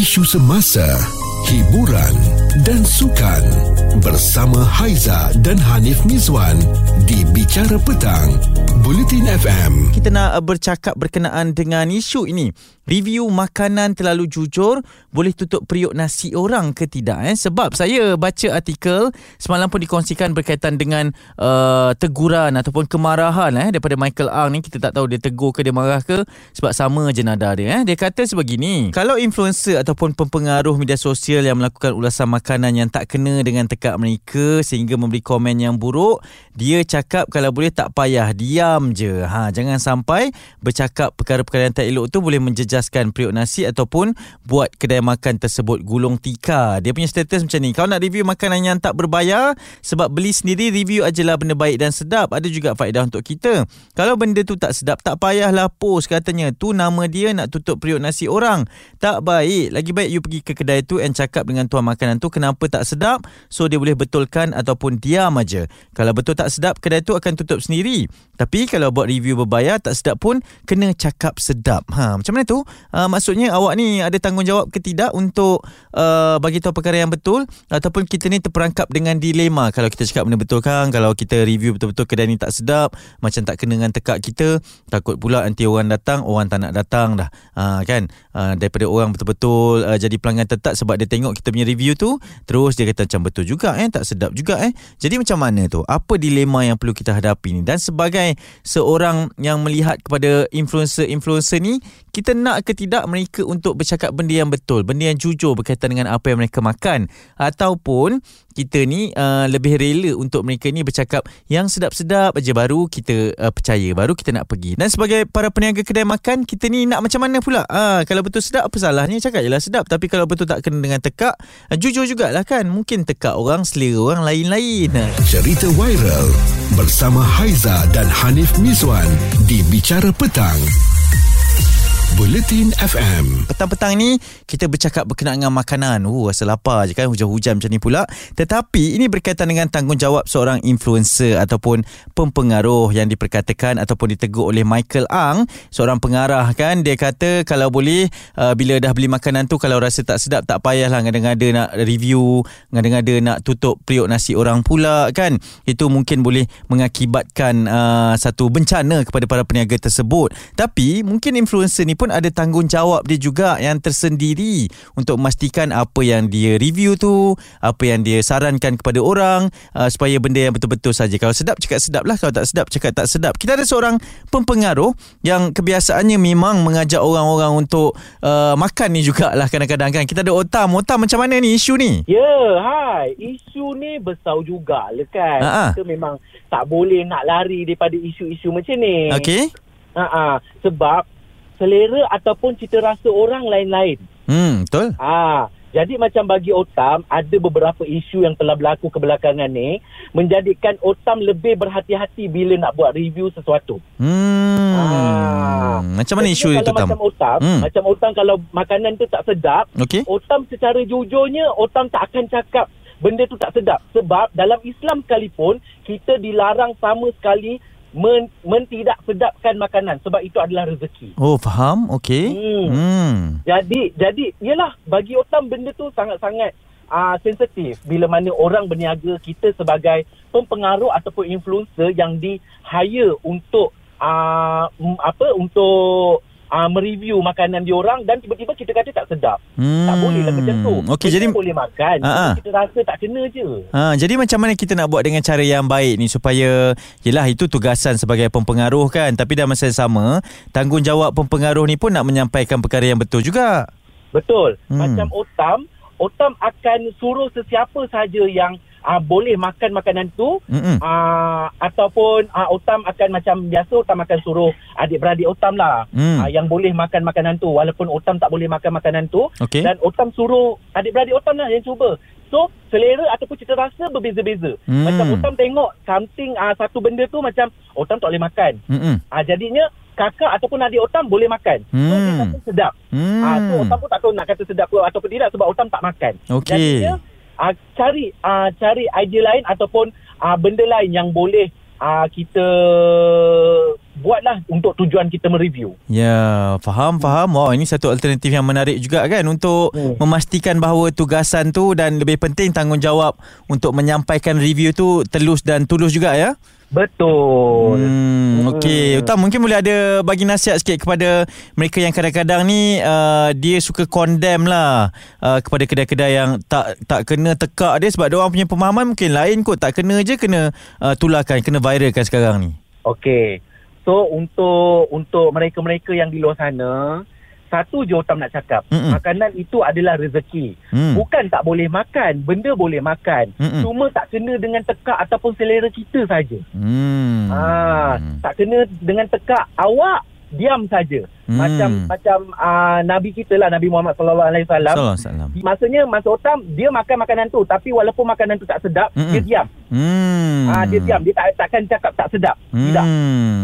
isu semasa, hiburan dan sukan bersama Haiza dan Hanif Mizwan di Bicara Petang, Bulletin FM. Kita nak uh, bercakap berkenaan dengan isu ini. Review makanan terlalu jujur boleh tutup periuk nasi orang ke tidak eh? Sebab saya baca artikel semalam pun dikongsikan berkaitan dengan uh, teguran ataupun kemarahan eh daripada Michael Ang ni kita tak tahu dia tegur ke dia marah ke sebab sama je nada dia eh. Dia kata sebegini, kalau influencer ataupun pempengaruh media sosial yang melakukan ulasan makanan yang tak kena dengan tekak mereka sehingga memberi komen yang buruk, dia cakap kalau boleh tak payah diam je. Ha jangan sampai bercakap perkara-perkara yang tak elok tu boleh menjejaskan periuk nasi ataupun buat kedai makan tersebut gulung tika. Dia punya status macam ni. Kau nak review makanan yang tak berbayar sebab beli sendiri review ajalah benda baik dan sedap. Ada juga faedah untuk kita. Kalau benda tu tak sedap tak payahlah post katanya. Tu nama dia nak tutup periuk nasi orang. Tak baik. Lagi baik you pergi ke kedai tu and cakap dengan tuan makanan tu kenapa tak sedap. So dia boleh betulkan ataupun diam aja. Kalau betul tak sedap kedai tu akan tutup sendiri. Tapi kalau buat review berbayar tak sedap pun kena cakap sedap. Ha macam mana tu? uh, maksudnya awak ni ada tanggungjawab ke tidak untuk uh, bagi tahu perkara yang betul ataupun kita ni terperangkap dengan dilema kalau kita cakap benda betul kan kalau kita review betul-betul kedai ni tak sedap macam tak kena dengan tekak kita takut pula nanti orang datang orang tak nak datang dah uh, kan uh, daripada orang betul-betul uh, jadi pelanggan tetap sebab dia tengok kita punya review tu terus dia kata macam betul juga eh tak sedap juga eh. Jadi macam mana tu? Apa dilema yang perlu kita hadapi ni? Dan sebagai seorang yang melihat kepada influencer-influencer ni kita nak ke tidak mereka untuk bercakap benda yang betul, benda yang jujur berkaitan dengan apa yang mereka makan? Ataupun kita ni uh, lebih rela untuk mereka ni bercakap yang sedap-sedap aja baru kita uh, percaya, baru kita nak pergi. Dan sebagai para peniaga kedai makan, kita ni nak macam mana pula? Uh, kalau betul sedap apa salahnya? Cakap jelah sedap. Tapi kalau betul tak kena dengan tekak, uh, jujur jugalah kan. Mungkin tekak orang, selera orang lain-lain. Cerita viral bersama Haiza dan Hanif Mizwan di Bicara Petang. Bulletin FM. Petang-petang ni kita bercakap berkenaan dengan makanan. Uh, rasa lapar je kan hujan-hujan macam ni pula. Tetapi ini berkaitan dengan tanggungjawab seorang influencer ataupun pempengaruh yang diperkatakan ataupun ditegur oleh Michael Ang, seorang pengarah kan. Dia kata kalau boleh uh, bila dah beli makanan tu kalau rasa tak sedap tak payahlah ngada-ngada nak review, ngada-ngada nak tutup periuk nasi orang pula kan. Itu mungkin boleh mengakibatkan uh, satu bencana kepada para peniaga tersebut. Tapi mungkin influencer ni pun ada tanggungjawab dia juga yang tersendiri untuk memastikan apa yang dia review tu, apa yang dia sarankan kepada orang uh, supaya benda yang betul-betul saja. Kalau sedap cakap sedap lah, kalau tak sedap cakap tak sedap. Kita ada seorang pempengaruh yang kebiasaannya memang mengajak orang-orang untuk uh, makan ni jugalah kadang-kadang kan. Kita ada Otam. Otam macam mana ni isu ni? Ya, yeah, hai. Isu ni besar juga lah kan. Ha-ha. Kita memang tak boleh nak lari daripada isu-isu macam ni. Okey. Ha Sebab selera ataupun cita rasa orang lain-lain. Hmm, betul. Ah, jadi macam bagi Otam ada beberapa isu yang telah berlaku kebelakangan ni menjadikan Otam lebih berhati-hati bila nak buat review sesuatu. Hmm. Ah. Macam mana Jadi isu itu, kalau Tam? Macam Otam, Hmm. macam Otam kalau makanan tu tak sedap, Okey. Otam secara jujurnya Otam tak akan cakap benda tu tak sedap sebab dalam Islam sekalipun kita dilarang sama sekali men, mentidak sedapkan makanan sebab itu adalah rezeki. Oh, faham? Okey. Hmm. Hmm. Jadi jadi yalah bagi Otam benda tu sangat-sangat uh, sensitif bila mana orang berniaga kita sebagai pempengaruh ataupun influencer yang di hire untuk uh, apa untuk uh, mereview makanan diorang dan tiba-tiba kita kata tak sedap. Hmm. Tak boleh lah macam tu. Okey, Kita jadi boleh makan. Ha. Kita rasa tak kena je. Ha, jadi macam mana kita nak buat dengan cara yang baik ni supaya yelah itu tugasan sebagai pempengaruh kan tapi dalam masa yang sama tanggungjawab pempengaruh ni pun nak menyampaikan perkara yang betul juga. Betul. Hmm. Macam Otam, Otam akan suruh sesiapa saja yang uh, boleh makan makanan tu Mm-mm. uh, ataupun uh, Otam akan macam biasa Otam akan suruh adik-beradik Otam lah Hmm. uh, yang boleh makan makanan tu walaupun Otam tak boleh makan makanan tu Okey. dan Otam suruh adik-beradik Otam lah yang cuba. So selera ataupun cita rasa berbeza-beza. Hmm. Macam Otam tengok something uh, satu benda tu macam Otam tak boleh makan. Mm-mm. Ah jadinya kakak ataupun adik Otam boleh makan. So dia Hmm. kata sedap. Hmm. Ah so Otam pun tak tahu nak kata sedap ke ataupun tidak sebab Otam tak makan. Okey. Jadinya ah cari ah cari idea lain ataupun ah benda lain yang boleh ah kita buatlah untuk tujuan kita mereview. Ya, faham, faham. Wah, ini satu alternatif yang menarik juga kan untuk hmm. memastikan bahawa tugasan tu dan lebih penting tanggungjawab untuk menyampaikan review tu telus dan tulus juga ya. Betul. Hmm, Okey, hmm. Utam mungkin boleh ada bagi nasihat sikit kepada mereka yang kadang-kadang ni uh, dia suka condemn lah uh, kepada kedai-kedai yang tak tak kena tekak dia sebab dia orang punya pemahaman mungkin lain kot. Tak kena je kena uh, tularkan, kena viralkan sekarang ni. Okey. So untuk untuk mereka-mereka yang di luar sana, satu je Otam nak cakap. Mm-mm. Makanan itu adalah rezeki. Mm. Bukan tak boleh makan. Benda boleh makan. Mm-mm. Cuma tak kena dengan tekak ataupun selera kita saja. Mm. Ha, tak kena dengan tekak awak diam saja. Hmm. Macam macam uh, nabi kita lah Nabi Muhammad sallallahu alaihi wasallam. Maksudnya masa otam dia makan makanan tu tapi walaupun makanan tu tak sedap, hmm. dia diam. Hmm. Uh, dia diam, dia tak takkan cakap tak sedap. Hmm. Tidak.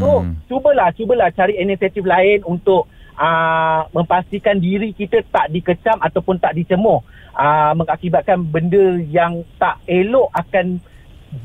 So, cubalah cubalah cari inisiatif lain untuk uh, memastikan diri kita tak dikecam ataupun tak dicemooh uh, mengakibatkan benda yang tak elok akan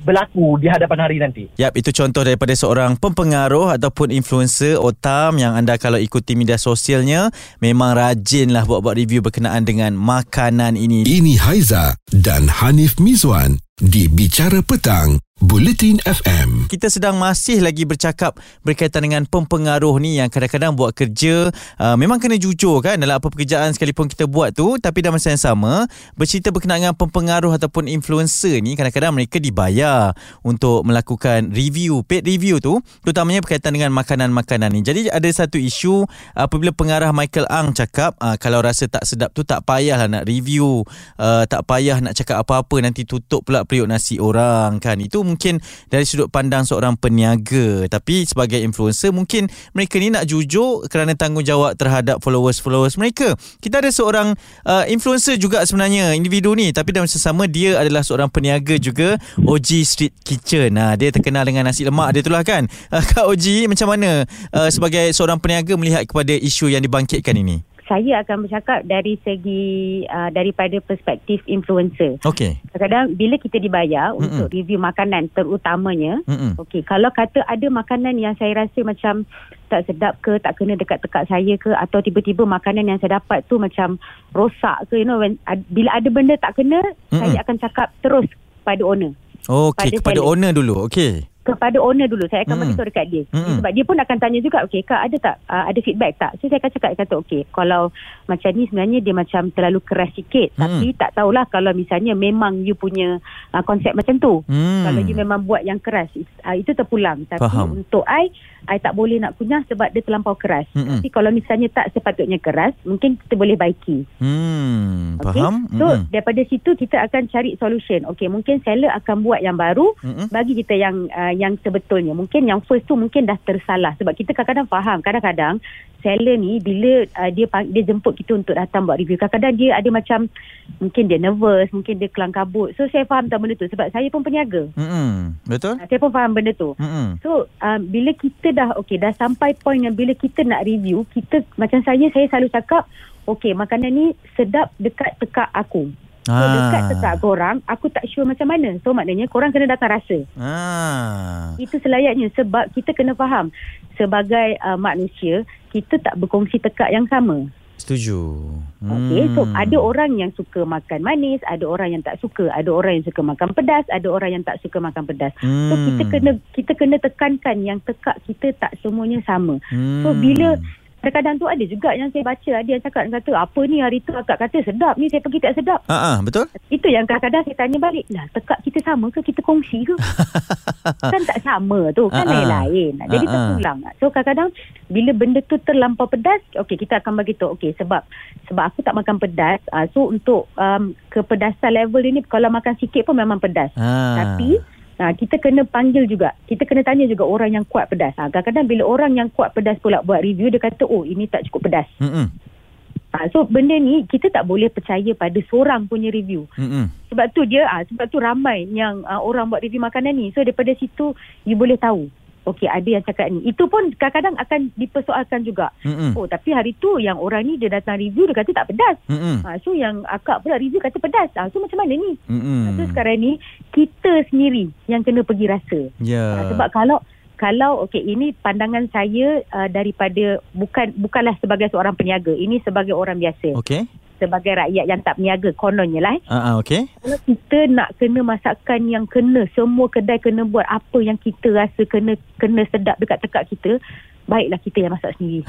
berlaku di hadapan hari nanti. Yap, itu contoh daripada seorang pempengaruh ataupun influencer Otam yang anda kalau ikuti media sosialnya memang rajinlah buat-buat review berkenaan dengan makanan ini. Ini Haiza dan Hanif Mizwan di Bicara Petang. Bulletin FM. Kita sedang masih lagi bercakap berkaitan dengan pempengaruh ni yang kadang-kadang buat kerja uh, memang kena jujur kan dalam apa pekerjaan sekalipun kita buat tu tapi dalam masa yang sama bercerita berkenaan dengan pempengaruh ataupun influencer ni kadang-kadang mereka dibayar untuk melakukan review, paid review tu terutamanya berkaitan dengan makanan-makanan ni. Jadi ada satu isu apabila pengarah Michael Ang cakap uh, kalau rasa tak sedap tu tak payahlah nak review, uh, tak payah nak cakap apa-apa nanti tutup pula periuk nasi orang kan. Itu mungkin dari sudut pandang seorang peniaga. Tapi sebagai influencer mungkin mereka ni nak jujur kerana tanggungjawab terhadap followers-followers mereka. Kita ada seorang uh, influencer juga sebenarnya individu ni. Tapi dalam sesama dia adalah seorang peniaga juga OG Street Kitchen. Nah, dia terkenal dengan nasi lemak dia itulah kan? Uh, Kak OG macam mana uh, sebagai seorang peniaga melihat kepada isu yang dibangkitkan ini saya akan bercakap dari segi uh, daripada perspektif influencer. Okey. Kadang-kadang bila kita dibayar Mm-mm. untuk review makanan terutamanya, okey, kalau kata ada makanan yang saya rasa macam tak sedap ke, tak kena dekat tekak saya ke atau tiba-tiba makanan yang saya dapat tu macam rosak ke, you know, when, uh, bila ada benda tak kena, Mm-mm. saya akan cakap terus pada owner. Okey, kepada seller. owner dulu. Okey kepada owner dulu saya akan hmm. beritahu dekat dia hmm. sebab dia pun akan tanya juga okey kak ada tak uh, ada feedback tak so saya akan cakap kata okey kalau macam ni sebenarnya dia macam terlalu keras sikit hmm. tapi tak tahulah kalau misalnya memang you punya uh, konsep macam tu hmm. kalau you memang buat yang keras uh, itu terpulang tapi Faham. untuk I I tak boleh nak kunyah sebab dia terlampau keras. Hmm. tapi kalau misalnya tak sepatutnya keras mungkin kita boleh baiki. Hmm. okay? faham? So hmm. daripada situ kita akan cari solution. Okey mungkin seller akan buat yang baru hmm. bagi kita yang uh, yang sebetulnya. Mungkin yang first tu mungkin dah tersalah. Sebab kita kadang-kadang faham kadang-kadang seller ni bila uh, dia dia jemput kita untuk datang buat review kadang-kadang dia ada macam mungkin dia nervous mungkin dia kelang kabut. So saya faham tak benda tu sebab saya pun peniaga. Hmm betul? Uh, saya pun faham benda tu. Hmm so uh, bila kita dah okey dah sampai point yang bila kita nak review kita macam saya saya selalu cakap okey makanan ni sedap dekat tekak aku So ah. dekat tetap korang Aku tak sure macam mana So maknanya korang kena datang rasa ah. Itu selayaknya Sebab kita kena faham Sebagai uh, manusia Kita tak berkongsi tekak yang sama Setuju Okay So hmm. ada orang yang suka makan manis Ada orang yang tak suka Ada orang yang suka makan pedas Ada orang yang tak suka makan pedas hmm. So kita kena Kita kena tekankan Yang tekak kita tak semuanya sama hmm. So bila Kadang-kadang tu ada juga yang saya baca ada yang cakap kata apa ni hari tu akak kata sedap ni saya pergi tak sedap. Ha ah betul. Itu yang kadang-kadang saya tanya balik lah tekak kita sama ke kita kongsi ke? kan tak sama tu kan lain-lain. Jadi terpulang. So kadang-kadang bila benda tu terlampau pedas okey kita akan bagi tahu okey sebab sebab aku tak makan pedas uh, so untuk um, kepedasan level ini kalau makan sikit pun memang pedas. Ha. Tapi Ha, kita kena panggil juga. Kita kena tanya juga orang yang kuat pedas. Ha, kadang-kadang bila orang yang kuat pedas pula buat review, dia kata, oh ini tak cukup pedas. Ha, so benda ni kita tak boleh percaya pada seorang punya review. Mm-hmm. Sebab tu dia, ha, sebab tu ramai yang ha, orang buat review makanan ni. So daripada situ, you boleh tahu. Okey, ada yang cakap ni. Itu pun kadang-kadang akan dipersoalkan juga. Mm-hmm. Oh, tapi hari tu yang orang ni dia datang review dia kata tak pedas. Mm-hmm. Ha, so yang akak pula review kata pedas. Ha, so macam mana ni? Mm-hmm. Ha, so sekarang ni kita sendiri yang kena pergi rasa. Yeah. Ha, sebab kalau kalau okey ini pandangan saya uh, daripada bukan bukanlah sebagai seorang peniaga ini sebagai orang biasa Okey. Sebagai rakyat yang tak peniaga kononnya lah eh. Ah uh, okey. kalau kita nak kena masakan yang kena semua kedai kena buat apa yang kita rasa kena kena sedap dekat tekak kita baiklah kita yang masak sendiri.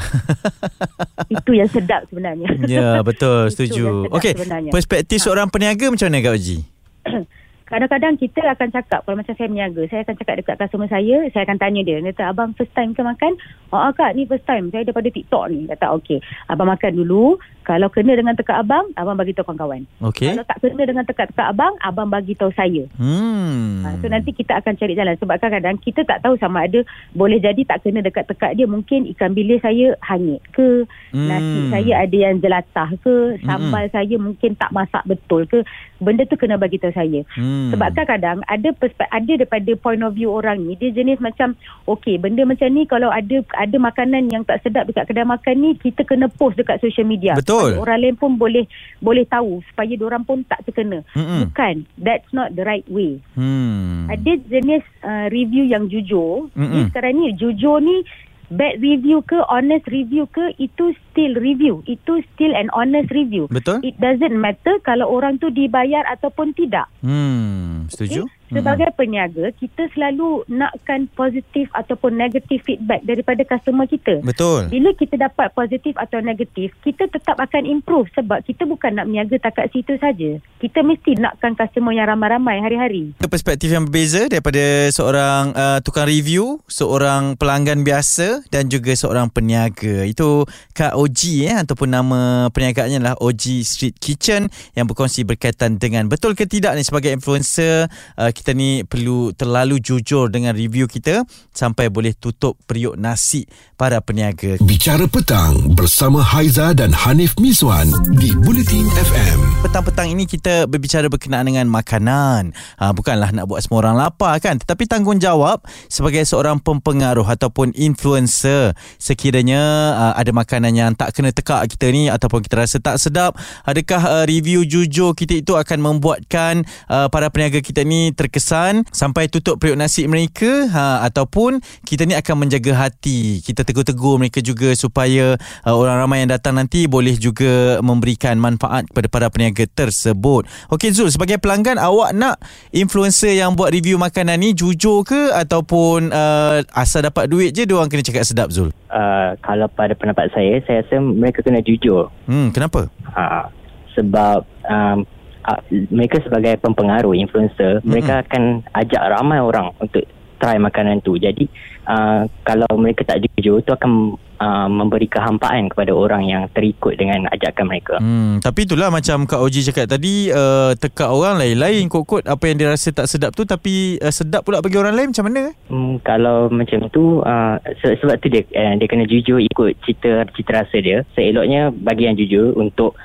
Itu yang sedap sebenarnya. Ya, betul, setuju. Okey, perspektif seorang peniaga macam mana Kak Oji? Kadang-kadang kita akan cakap Kalau macam saya meniaga Saya akan cakap dekat customer saya Saya akan tanya dia. Dia kata abang first time ke makan? Oh kak ni first time. Saya daripada TikTok ni. Kata okey. Abang makan dulu Kalau kena dengan tekak abang Abang bagi tahu kawan-kawan Okey. Kalau tak kena dengan tekak-tekak abang Abang bagi tahu saya Hmm. Ha, so nanti kita akan cari jalan sebab kadang-kadang kita tak tahu sama ada boleh jadi tak kena dekat tekak dia mungkin ikan bilis saya hanyut ke Hmm. nasi saya ada yang jelatah ke sambal saya mungkin tak masak betul ke benda tu kena bagi tahu saya Hmm. sebab kadang-kadang ada perspe- ada daripada point of view orang ni dia jenis macam okey benda macam ni kalau ada ada makanan yang tak sedap dekat kedai makan ni kita kena post dekat social media Betul. Supaya orang lain pun boleh boleh tahu supaya orang pun tak terkena Mm-mm. bukan that's not the right way Hmm. ada jenis uh, review yang jujur. Mm-mm. Ni sekarang ni jujur ni bad review ke honest review ke itu still review. Itu still an honest review. Betul? It doesn't matter kalau orang tu dibayar ataupun tidak. Hmm. Setuju? Okay? Sebagai peniaga, kita selalu nakkan positif ataupun negatif feedback daripada customer kita. Betul. Bila kita dapat positif atau negatif, kita tetap akan improve sebab kita bukan nak meniaga takat situ saja. Kita mesti nakkan customer yang ramai-ramai hari-hari. perspektif yang berbeza daripada seorang uh, tukang review, seorang pelanggan biasa dan juga seorang peniaga. Itu Kak Oji eh ataupun nama perniagaannya adalah Oji Street Kitchen yang berkongsi berkaitan dengan betul ke tidak ni sebagai influencer uh, kita ni perlu terlalu jujur dengan review kita sampai boleh tutup periuk nasi para peniaga. Bicara petang bersama Haiza dan Hanif Miswan di Bulletin FM. Petang-petang ini kita berbicara berkenaan dengan makanan. Ha, bukanlah nak buat semua orang lapar kan. Tetapi tanggungjawab sebagai seorang pempengaruh ataupun influencer. Sekiranya uh, ada makanan yang tak kena tekak kita ni ataupun kita rasa tak sedap. Adakah uh, review jujur kita itu akan membuatkan uh, para peniaga kita ni terkesan sampai tutup periuk nasi mereka ha, ataupun kita ni akan menjaga hati. Kita tegur-tegur mereka juga supaya uh, orang ramai yang datang nanti boleh juga memberikan manfaat kepada para peniaga tersebut. Okey Zul, sebagai pelanggan awak nak influencer yang buat review makanan ni jujur ke ataupun uh, asal dapat duit je dia orang kena cakap sedap Zul? uh, kalau pada pendapat saya, saya rasa mereka kena jujur. Hmm, kenapa? Uh, sebab um, uh, mereka sebagai pempengaruh, influencer, mm-hmm. mereka akan ajak ramai orang untuk try makanan tu. Jadi uh, kalau mereka tak jujur, itu akan uh, memberi kehampaan kepada orang yang terikut dengan ajakan mereka. Hmm, tapi itulah macam Kak Oji cakap tadi uh, tekak orang lain-lain kot-kot apa yang dia rasa tak sedap tu tapi uh, sedap pula bagi orang lain macam mana? Hmm, kalau macam tu uh, se- sebab tu dia uh, dia kena jujur ikut cita cita rasa dia. Seeloknya bagi yang jujur untuk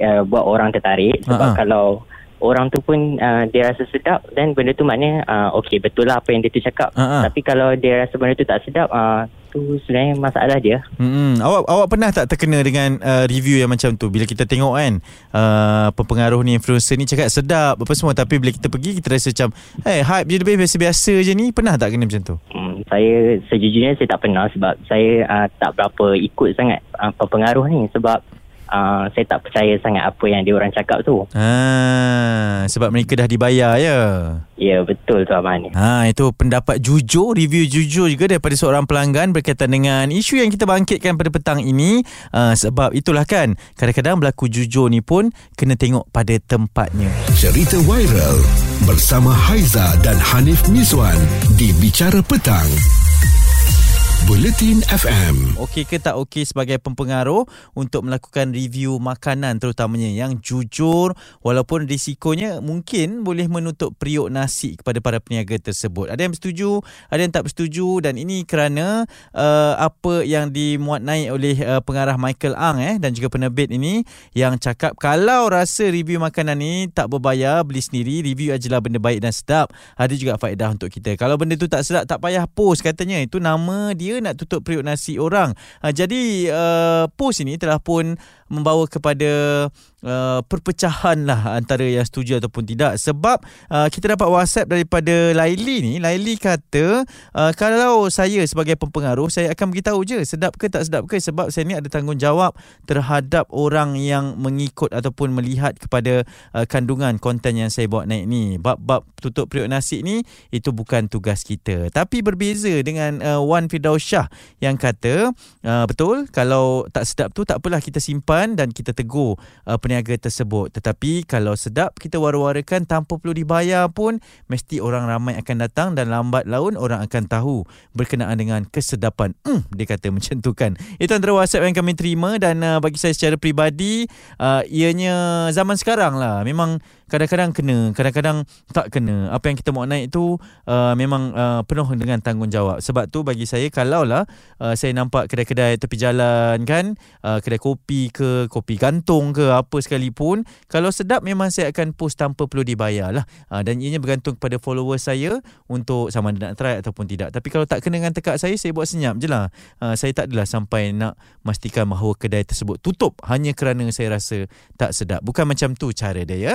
uh, buat orang tertarik sebab Ha-ha. kalau orang tu pun uh, dia rasa sedap dan benda tu maknanya uh, okey betul lah apa yang dia tu cakap. Ha-ha. Tapi kalau dia rasa benda tu tak sedap uh, tu sebenarnya masalah dia. Hmm, awak awak pernah tak terkena dengan uh, review yang macam tu bila kita tengok kan uh, pempengaruh ni influencer ni cakap sedap apa semua tapi bila kita pergi kita rasa macam hey hype je lebih biasa-biasa je ni pernah tak kena macam tu? Hmm, saya sejujurnya saya tak pernah sebab saya uh, tak berapa ikut sangat uh, pengaruh ni sebab uh, saya tak percaya sangat apa yang dia orang cakap tu. Ha, sebab mereka dah dibayar ya. Ya betul tu Abang. Ha, itu pendapat jujur, review jujur juga daripada seorang pelanggan berkaitan dengan isu yang kita bangkitkan pada petang ini. Uh, sebab itulah kan, kadang-kadang berlaku jujur ni pun kena tengok pada tempatnya. Cerita viral bersama Haiza dan Hanif Miswan di Bicara Petang. Bulletin FM. Okey ke tak okey sebagai pempengaruh untuk melakukan review makanan terutamanya yang jujur walaupun risikonya mungkin boleh menutup periuk nasi kepada para peniaga tersebut. Ada yang bersetuju, ada yang tak bersetuju dan ini kerana uh, apa yang dimuat naik oleh uh, pengarah Michael Ang eh dan juga penerbit ini yang cakap kalau rasa review makanan ni tak berbayar beli sendiri review ajalah benda baik dan sedap. Ada juga faedah untuk kita. Kalau benda tu tak sedap tak payah post katanya. Itu nama dia nak tutup periuk nasi orang. Uh, jadi uh, post ini telah pun membawa kepada uh, perpecahan lah antara yang setuju ataupun tidak. Sebab uh, kita dapat WhatsApp daripada Laili ni. Laili kata uh, kalau saya sebagai pempengaruh saya akan beritahu je sedap ke tak sedap ke. Sebab saya ni ada tanggungjawab terhadap orang yang mengikut ataupun melihat kepada uh, kandungan konten yang saya bawa naik ni. Bab-bab tutup periuk nasi ni itu bukan tugas kita. Tapi berbeza dengan uh, Wan Firdausyah yang kata uh, betul kalau tak sedap tu tak apalah kita simpan dan kita tegur uh, peniaga tersebut. Tetapi kalau sedap kita war-warakan tanpa perlu dibayar pun mesti orang ramai akan datang dan lambat laun orang akan tahu. Berkenaan dengan kesedapan. Mm, dia kata macam tu kan. Itu antara WhatsApp yang kami terima dan uh, bagi saya secara peribadi uh, ianya zaman sekarang lah. Memang kadang-kadang kena kadang-kadang tak kena. Apa yang kita mau naik tu uh, memang uh, penuh dengan tanggungjawab. Sebab tu bagi saya kalau lah uh, saya nampak kedai-kedai tepi jalan kan uh, kedai kopi ke kopi gantung ke apa sekalipun kalau sedap memang saya akan post tanpa perlu dibayar lah uh, dan ianya bergantung kepada follower saya untuk sama ada nak try ataupun tidak. Tapi kalau tak kena dengan tekak saya saya buat senyap je lah. Uh, saya tak adalah sampai nak memastikan bahawa kedai tersebut tutup hanya kerana saya rasa tak sedap. Bukan macam tu cara dia ya